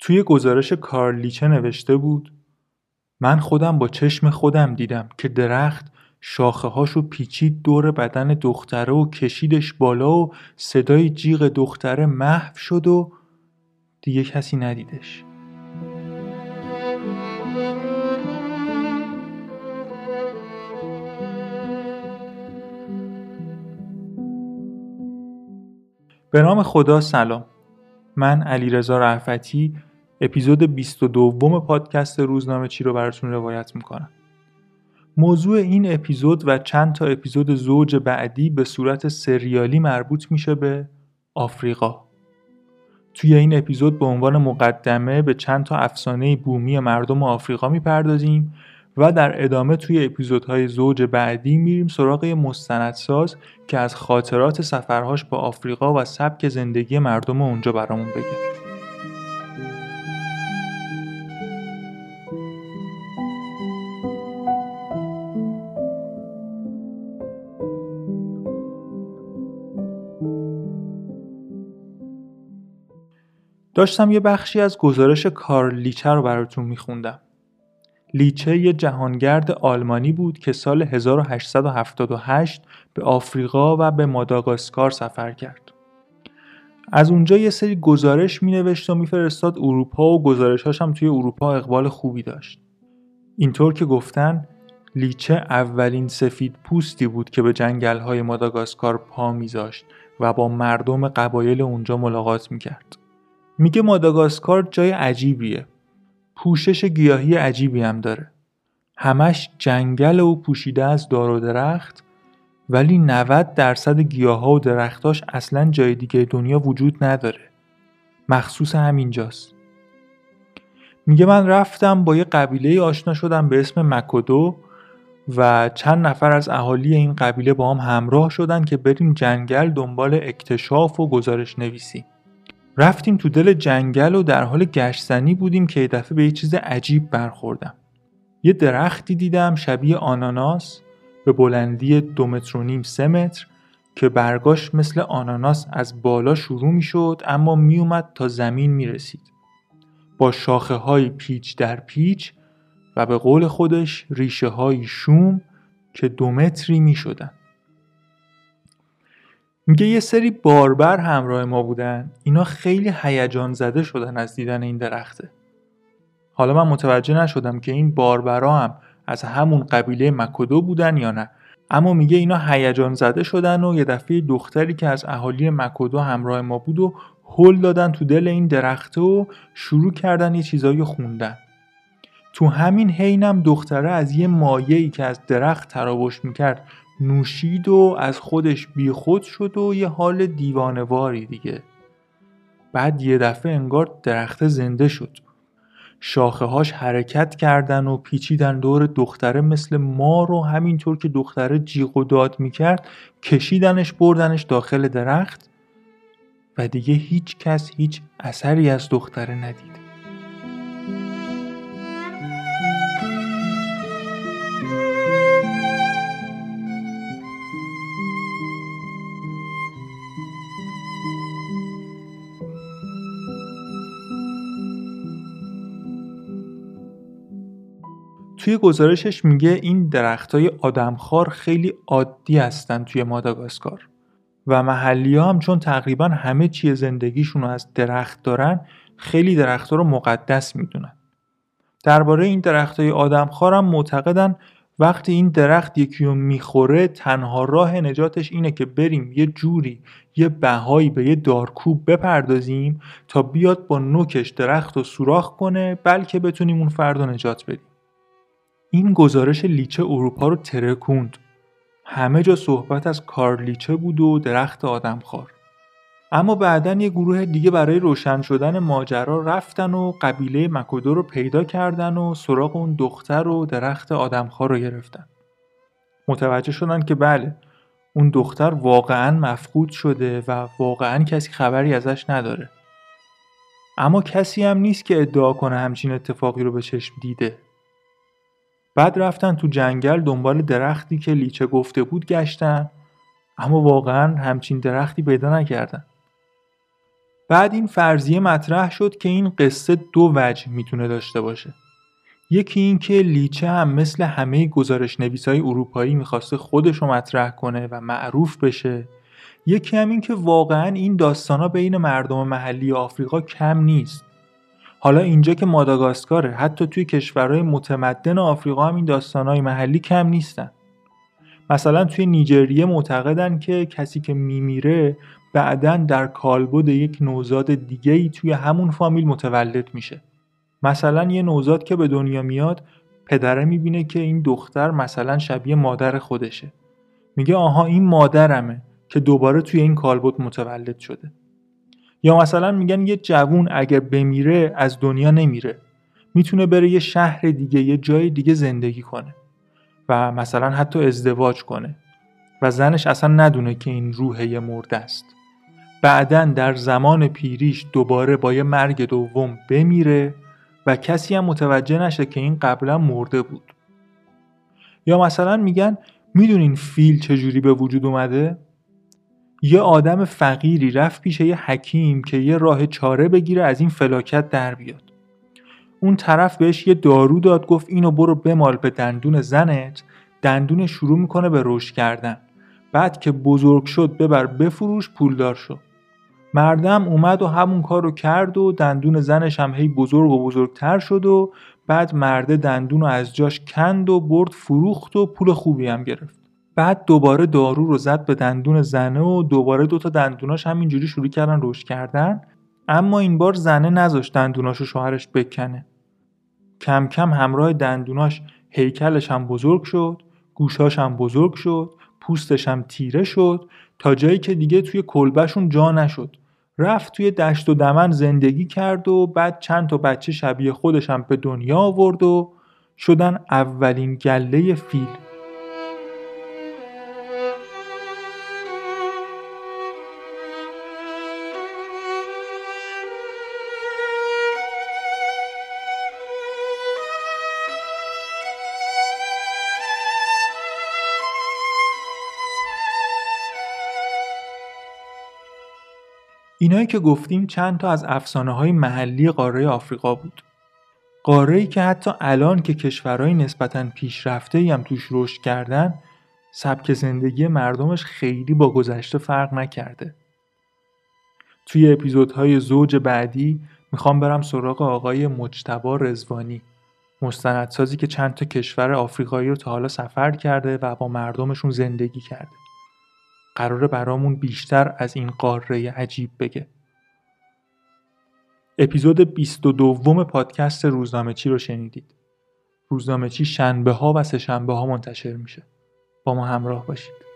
توی گزارش کارلیچه نوشته بود من خودم با چشم خودم دیدم که درخت شاخه هاشو پیچید دور بدن دختره و کشیدش بالا و صدای جیغ دختره محو شد و دیگه کسی ندیدش. به نام خدا سلام. من علیرضا رحفتی اپیزود 22 پادکست روزنامه چی رو براتون روایت می‌کنم موضوع این اپیزود و چند تا اپیزود زوج بعدی به صورت سریالی مربوط میشه به آفریقا توی این اپیزود به عنوان مقدمه به چند تا افسانه بومی مردم آفریقا می‌پردازیم و در ادامه توی اپیزودهای زوج بعدی میریم سراغ مستندساز که از خاطرات سفرهاش به آفریقا و سبک زندگی مردم اونجا برامون بگه. داشتم یه بخشی از گزارش کارلیچه رو براتون میخوندم. لیچه یه جهانگرد آلمانی بود که سال 1878 به آفریقا و به ماداگاسکار سفر کرد. از اونجا یه سری گزارش می نوشت و میفرستاد اروپا و گزارشاش هم توی اروپا اقبال خوبی داشت. اینطور که گفتن لیچه اولین سفید پوستی بود که به جنگل های ماداگاسکار پا میذاشت و با مردم قبایل اونجا ملاقات می‌کرد. میگه ماداگاسکار جای عجیبیه. پوشش گیاهی عجیبی هم داره. همش جنگل و پوشیده از دار و درخت ولی 90 درصد گیاه و درختاش اصلا جای دیگه دنیا وجود نداره. مخصوص همینجاست. میگه من رفتم با یه قبیله آشنا شدم به اسم مکودو و چند نفر از اهالی این قبیله با هم همراه شدن که بریم جنگل دنبال اکتشاف و گزارش نویسی رفتیم تو دل جنگل و در حال گشتنی بودیم که یه دفعه به یه چیز عجیب برخوردم یه درختی دیدم شبیه آناناس به بلندی دو متر و نیم سه متر که برگاش مثل آناناس از بالا شروع می شد اما می اومد تا زمین می رسید. با شاخه های پیچ در پیچ و به قول خودش ریشه های شوم که دو متری می شدن. میگه یه سری باربر همراه ما بودن. اینا خیلی هیجان زده شدن از دیدن این درخته. حالا من متوجه نشدم که این باربرا هم از همون قبیله مکودو بودن یا نه. اما میگه اینا هیجان زده شدن و یه دفعه دختری که از اهالی مکودو همراه ما بود و هل دادن تو دل این درخته و شروع کردن یه چیزایی خوندن. تو همین حینم دختره از یه مایه‌ای که از درخت تراوش می‌کرد نوشید و از خودش بیخود شد و یه حال دیوانواری دیگه. بعد یه دفعه انگار درخت زنده شد. شاخه هاش حرکت کردن و پیچیدن دور دختره مثل ما رو همینطور که دختره جیغ و داد می‌کرد کشیدنش بردنش داخل درخت و دیگه هیچ کس هیچ اثری از دختره ندید. توی گزارشش میگه این درخت های آدمخوار خیلی عادی هستن توی ماداگاسکار و محلی ها هم چون تقریبا همه چیه زندگیشون رو از درخت دارن خیلی درخت ها رو مقدس می‌دونن. درباره این درخت های آدمخوار هم معتقدن وقتی این درخت یکی رو می‌خوره تنها راه نجاتش اینه که بریم یه جوری یه بهایی به یه دارکوب بپردازیم تا بیاد با نوکش درخت رو سوراخ کنه بلکه بتونیم اون فرد نجات بدیم. این گزارش لیچه اروپا رو ترکوند. همه جا صحبت از کارلیچه بود و درخت آدمخوار. اما بعدا یه گروه دیگه برای روشن شدن ماجرا رفتن و قبیله مکودو رو پیدا کردن و سراغ اون دختر و درخت آدمخوار رو گرفتن. متوجه شدن که بله اون دختر واقعا مفقود شده و واقعا کسی خبری ازش نداره. اما کسی هم نیست که ادعا کنه همچین اتفاقی رو به چشم دیده. بعد رفتن تو جنگل دنبال درختی که لیچه گفته بود گشتن اما واقعا همچین درختی پیدا نکردن. بعد این فرضیه مطرح شد که این قصه دو وجه می‌تونه داشته باشه. یکی این که لیچه هم مثل همه گزارش نویسای اروپایی می‌خواسته خودش رو مطرح کنه و معروف بشه. یکی هم این که واقعا این داستانا بین مردم محلی آفریقا کم نیست. حالا اینجا که ماداگاسکاره حتی توی کشورهای متمدن آفریقا هم این داستانهای محلی کم نیستن. مثلا توی نیجریه معتقدن که کسی که میمیره بعدا در کالبد یک نوزاد دیگه ای توی همون فامیل متولد میشه. مثلا یه نوزاد که به دنیا میاد پدره می‌بینه که این دختر مثلا شبیه مادر خودشه. میگه آها این مادرمه که دوباره توی این کالبد متولد شده. یا مثلا میگن یه جوون اگر بمیره از دنیا نمیره. می‌تونه بره یه شهر دیگه یه جای دیگه زندگی کنه و مثلا حتی ازدواج کنه و زنش اصلا ندونه که این روح یه مرده است. بعدا در زمان پیریش دوباره با یه مرگ دوم بمیره و کسی هم متوجه نشه که این قبلا مرده بود. یا مثلا میگن می‌دونین فیل چجوری به وجود اومده؟ یه آدم فقیری رفت پیش یه حکیم که یه راه چاره بگیره از این فلاکت در بیاد. اون طرف بهش یه دارو داد گفت اینو برو بمال به دندون زنت. دندون شروع می‌کنه به رشد کردن. بعد که بزرگ شد ببر بفروش پولدار شد مردم اومد و همون کار رو کرد و دندون زنش هم هی بزرگ و بزرگتر شد و بعد مرده دندون رو از جاش کند و برد فروخت و پول خوبی هم گرفت. بعد دوباره دارو رو زد به دندون زنه و دوباره دوتا دندوناش همینجوری شروع کردن رشد کردن. اما این بار زنه نذاشت دندوناشو شوهرش بکنه. کم کم همراه دندوناش هیکلش هم بزرگ شد گوشاش هم بزرگ شد پوستش هم تیره شد تا جایی که دیگه توی کلبهشون جا نشد. رفت توی دشت و دمن زندگی کرد و بعد چند تا بچه شبیه خودش هم به دنیا آورد و شدن اولین گله فیل اینایی که گفتیم چند تا از افسانه های محلی قاره آفریقا بود. قاره ای که حتی الان که کشورهای نسبتا پیشرفته هم توش رشد کردن سبک زندگی مردمش خیلی با گذشته فرق نکرده. توی اپیزودهای زوج بعدی می‌خوام برم سراغ آقای مجتبا رزوانی مستندسازی که چند تا کشور آفریقایی رو تا حالا سفر کرده و با مردمشون زندگی کرده. قراره برامون بیشتر از این قاره عجیب بگه. اپیزود 22 پادکست روزنامه چی رو شنیدید؟ روزنامه چی شنبه ها و سه شنبه ها منتشر میشه. با ما همراه باشید.